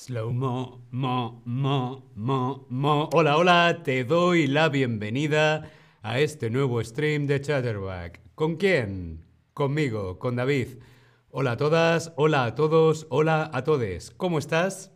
Slow mo, mo, mo, mo, mo. Hola, hola, te doy la bienvenida a este nuevo stream de Chatterback. ¿Con quién? Conmigo, con David. Hola a todas, hola a todos, hola a todes. ¿Cómo estás?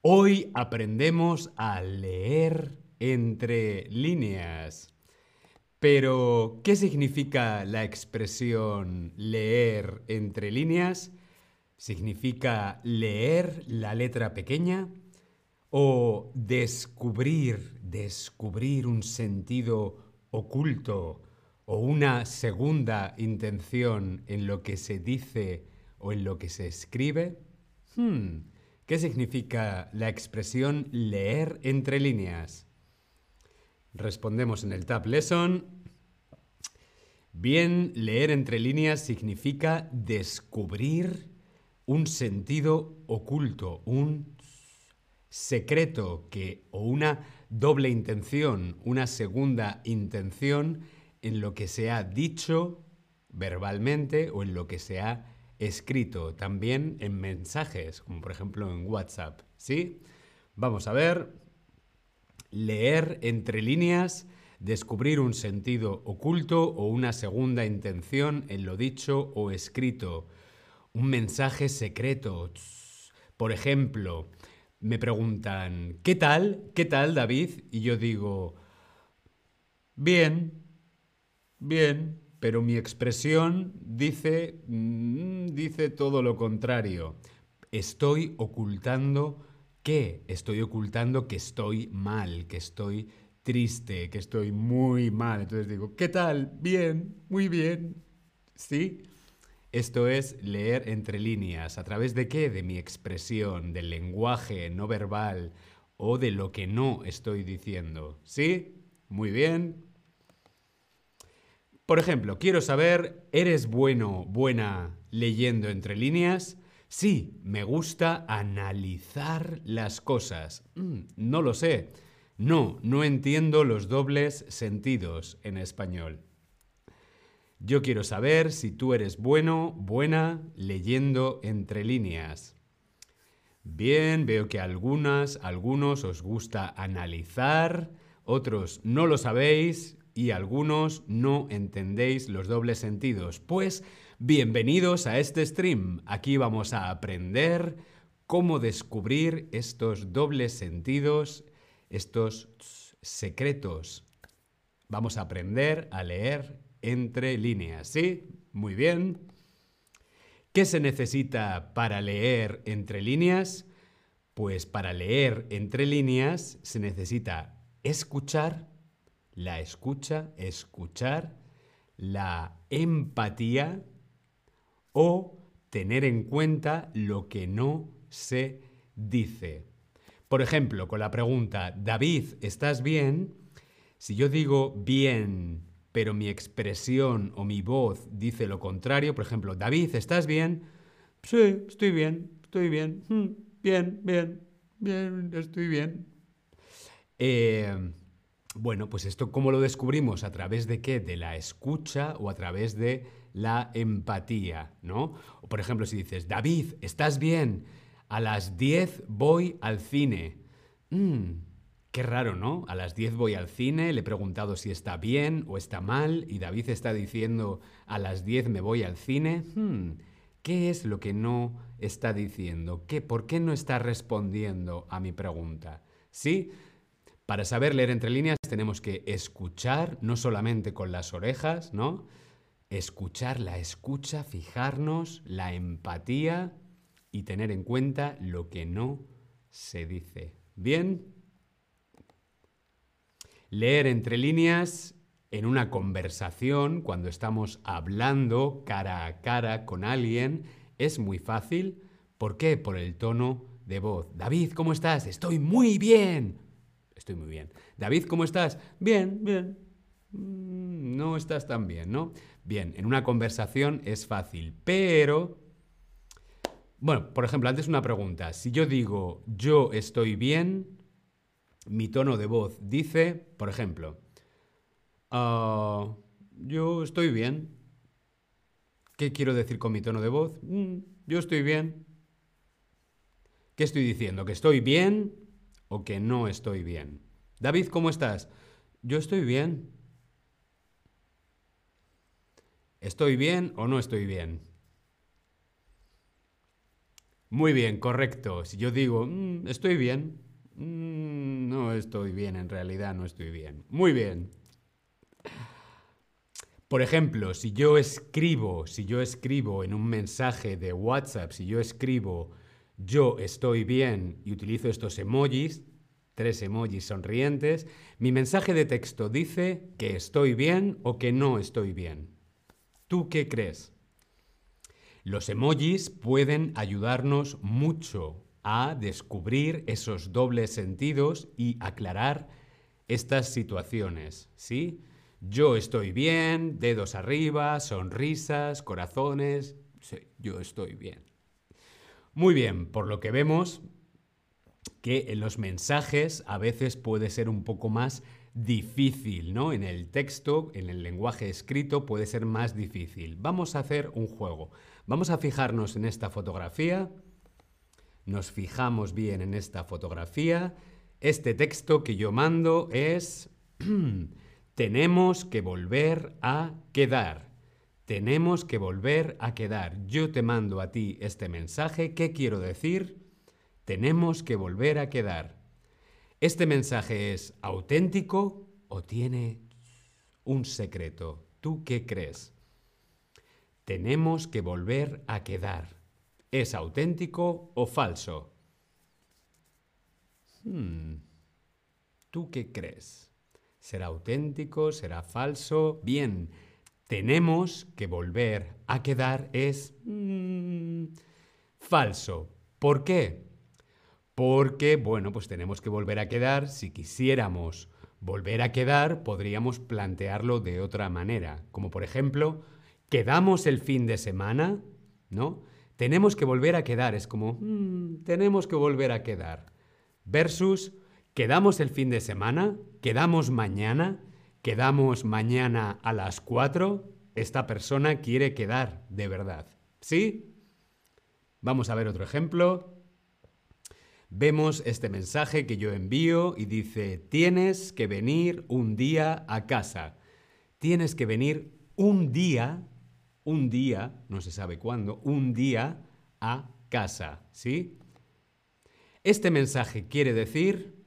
Hoy aprendemos a leer entre líneas. Pero, ¿qué significa la expresión leer entre líneas? ¿Significa leer la letra pequeña? ¿O descubrir, descubrir un sentido oculto o una segunda intención en lo que se dice o en lo que se escribe? Hmm, ¿Qué significa la expresión leer entre líneas? Respondemos en el Tab Lesson. Bien, leer entre líneas significa descubrir un sentido oculto, un secreto que o una doble intención, una segunda intención en lo que se ha dicho verbalmente o en lo que se ha escrito, también en mensajes, como por ejemplo en WhatsApp, ¿sí? Vamos a ver, leer entre líneas, descubrir un sentido oculto o una segunda intención en lo dicho o escrito un mensaje secreto. Por ejemplo, me preguntan, ¿qué tal? ¿Qué tal, David? Y yo digo, bien, bien, pero mi expresión dice, mm, dice todo lo contrario. Estoy ocultando qué? Estoy ocultando que estoy mal, que estoy triste, que estoy muy mal. Entonces digo, ¿qué tal? Bien, muy bien. ¿Sí? Esto es leer entre líneas. ¿A través de qué? De mi expresión, del lenguaje no verbal o de lo que no estoy diciendo. ¿Sí? Muy bien. Por ejemplo, quiero saber, ¿eres bueno, buena leyendo entre líneas? Sí, me gusta analizar las cosas. Mm, no lo sé. No, no entiendo los dobles sentidos en español. Yo quiero saber si tú eres bueno, buena, leyendo entre líneas. Bien, veo que algunas, algunos os gusta analizar, otros no lo sabéis y algunos no entendéis los dobles sentidos. Pues bienvenidos a este stream. Aquí vamos a aprender cómo descubrir estos dobles sentidos, estos secretos. Vamos a aprender a leer entre líneas. ¿Sí? Muy bien. ¿Qué se necesita para leer entre líneas? Pues para leer entre líneas se necesita escuchar, la escucha, escuchar, la empatía o tener en cuenta lo que no se dice. Por ejemplo, con la pregunta, David, ¿estás bien? Si yo digo bien, pero mi expresión o mi voz dice lo contrario. Por ejemplo, David, ¿estás bien? Sí, estoy bien, estoy bien. Mm, bien, bien, bien, estoy bien. Eh, bueno, pues esto cómo lo descubrimos? ¿A través de qué? De la escucha o a través de la empatía, ¿no? Por ejemplo, si dices, David, ¿estás bien? A las 10 voy al cine. Mm, Qué raro, ¿no? A las 10 voy al cine, le he preguntado si está bien o está mal y David está diciendo a las 10 me voy al cine. Hmm, ¿Qué es lo que no está diciendo? ¿Qué, ¿Por qué no está respondiendo a mi pregunta? ¿Sí? Para saber leer entre líneas tenemos que escuchar, no solamente con las orejas, ¿no? Escuchar la escucha, fijarnos, la empatía y tener en cuenta lo que no se dice. ¿Bien? Leer entre líneas en una conversación, cuando estamos hablando cara a cara con alguien, es muy fácil. ¿Por qué? Por el tono de voz. David, ¿cómo estás? Estoy muy bien. Estoy muy bien. David, ¿cómo estás? Bien, bien. Mm, no estás tan bien, ¿no? Bien, en una conversación es fácil, pero... Bueno, por ejemplo, antes una pregunta. Si yo digo yo estoy bien, mi tono de voz dice, por ejemplo, ah, yo estoy bien. ¿Qué quiero decir con mi tono de voz? Mm, yo estoy bien. ¿Qué estoy diciendo? ¿Que estoy bien o que no estoy bien? David, ¿cómo estás? Yo estoy bien. ¿Estoy bien o no estoy bien? Muy bien, correcto. Si yo digo, mm, estoy bien, mm, no estoy bien, en realidad no estoy bien. Muy bien. Por ejemplo, si yo escribo, si yo escribo en un mensaje de WhatsApp, si yo escribo yo estoy bien y utilizo estos emojis, tres emojis sonrientes, mi mensaje de texto dice que estoy bien o que no estoy bien. ¿Tú qué crees? Los emojis pueden ayudarnos mucho a descubrir esos dobles sentidos y aclarar estas situaciones, ¿sí? Yo estoy bien, dedos arriba, sonrisas, corazones, sí, yo estoy bien. Muy bien, por lo que vemos que en los mensajes a veces puede ser un poco más difícil, ¿no? En el texto, en el lenguaje escrito puede ser más difícil. Vamos a hacer un juego. Vamos a fijarnos en esta fotografía. Nos fijamos bien en esta fotografía. Este texto que yo mando es tenemos que volver a quedar. Tenemos que volver a quedar. Yo te mando a ti este mensaje. ¿Qué quiero decir? Tenemos que volver a quedar. ¿Este mensaje es auténtico o tiene un secreto? ¿Tú qué crees? Tenemos que volver a quedar. ¿Es auténtico o falso? Hmm. ¿Tú qué crees? ¿Será auténtico? ¿Será falso? Bien, tenemos que volver a quedar es hmm, falso. ¿Por qué? Porque, bueno, pues tenemos que volver a quedar. Si quisiéramos volver a quedar, podríamos plantearlo de otra manera. Como por ejemplo, quedamos el fin de semana, ¿no? Tenemos que volver a quedar. Es como, mm, tenemos que volver a quedar. Versus, quedamos el fin de semana, quedamos mañana, quedamos mañana a las 4. Esta persona quiere quedar de verdad. ¿Sí? Vamos a ver otro ejemplo. Vemos este mensaje que yo envío y dice, tienes que venir un día a casa. Tienes que venir un día, un día, no se sabe cuándo, un día a casa, ¿sí? Este mensaje quiere decir,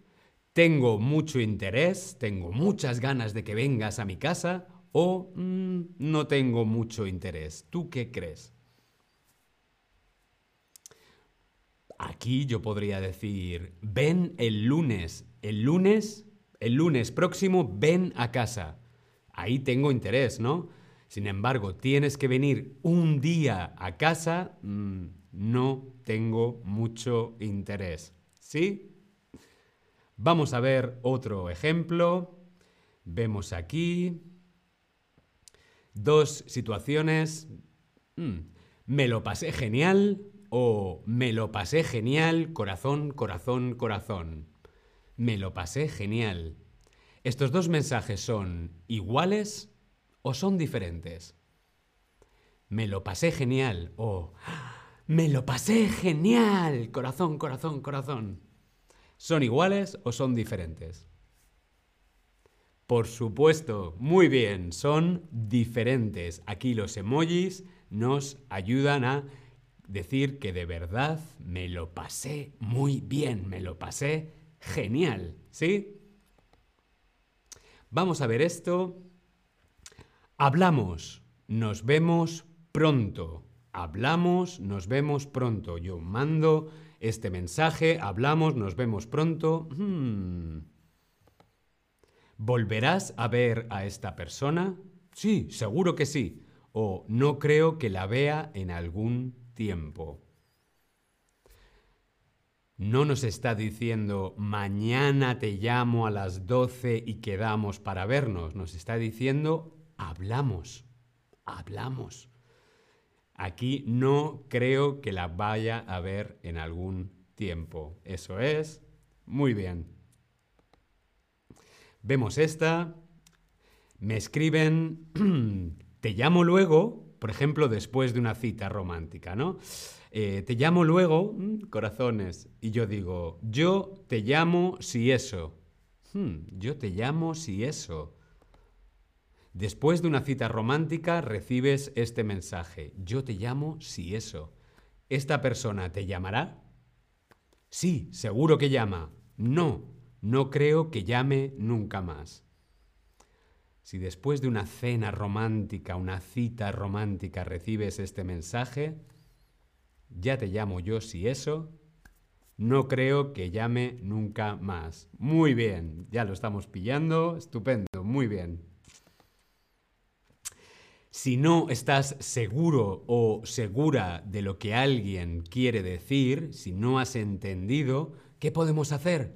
tengo mucho interés, tengo muchas ganas de que vengas a mi casa o mm, no tengo mucho interés. ¿Tú qué crees? Aquí yo podría decir, ven el lunes, el lunes, el lunes próximo, ven a casa. Ahí tengo interés, ¿no? Sin embargo, tienes que venir un día a casa, mm, no tengo mucho interés. ¿Sí? Vamos a ver otro ejemplo. Vemos aquí dos situaciones. Mm, me lo pasé genial, o me lo pasé genial, corazón, corazón, corazón. Me lo pasé genial. ¿Estos dos mensajes son iguales o son diferentes? Me lo pasé genial o me lo pasé genial, corazón, corazón, corazón. ¿Son iguales o son diferentes? Por supuesto, muy bien, son diferentes. Aquí los emojis nos ayudan a decir que de verdad me lo pasé muy bien, me lo pasé genial, ¿sí? Vamos a ver esto. Hablamos, nos vemos pronto. Hablamos, nos vemos pronto. Yo mando este mensaje, hablamos, nos vemos pronto. Hmm. ¿Volverás a ver a esta persona? Sí, seguro que sí. O no creo que la vea en algún tiempo. No nos está diciendo mañana te llamo a las 12 y quedamos para vernos. Nos está diciendo hablamos, hablamos. Aquí no creo que la vaya a ver en algún tiempo. Eso es. Muy bien. Vemos esta. Me escriben, te llamo luego Por ejemplo, después de una cita romántica, ¿no? Eh, te llamo luego, mm, corazones, y yo digo, yo te llamo si eso. Hmm, yo te llamo si eso. Después de una cita romántica recibes este mensaje, yo te llamo si eso. ¿Esta persona te llamará? Sí, seguro que llama. No, no creo que llame nunca más. Si después de una cena romántica, una cita romántica recibes este mensaje, ya te llamo yo si eso, no creo que llame nunca más. Muy bien, ya lo estamos pillando, estupendo, muy bien. Si no estás seguro o segura de lo que alguien quiere decir, si no has entendido, ¿qué podemos hacer?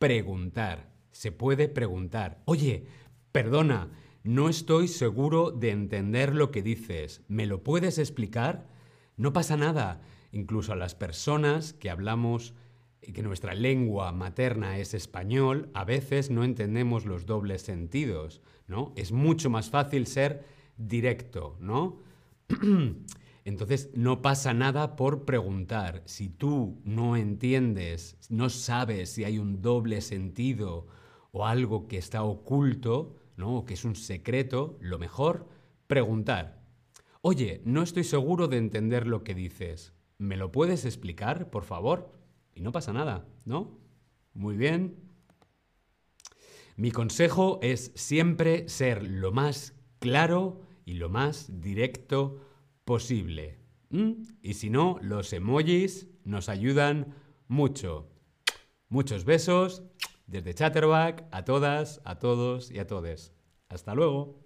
Preguntar. Se puede preguntar. Oye, Perdona, no estoy seguro de entender lo que dices. ¿Me lo puedes explicar? No pasa nada. Incluso a las personas que hablamos que nuestra lengua materna es español, a veces no entendemos los dobles sentidos, ¿no? Es mucho más fácil ser directo, ¿no? Entonces no pasa nada por preguntar. Si tú no entiendes, no sabes si hay un doble sentido o algo que está oculto, ¿no? que es un secreto, lo mejor, preguntar. Oye, no estoy seguro de entender lo que dices. ¿Me lo puedes explicar, por favor? Y no pasa nada, ¿no? Muy bien. Mi consejo es siempre ser lo más claro y lo más directo posible. Y si no, los emojis nos ayudan mucho. Muchos besos desde Chatterback a todas, a todos y a todes. Hasta luego.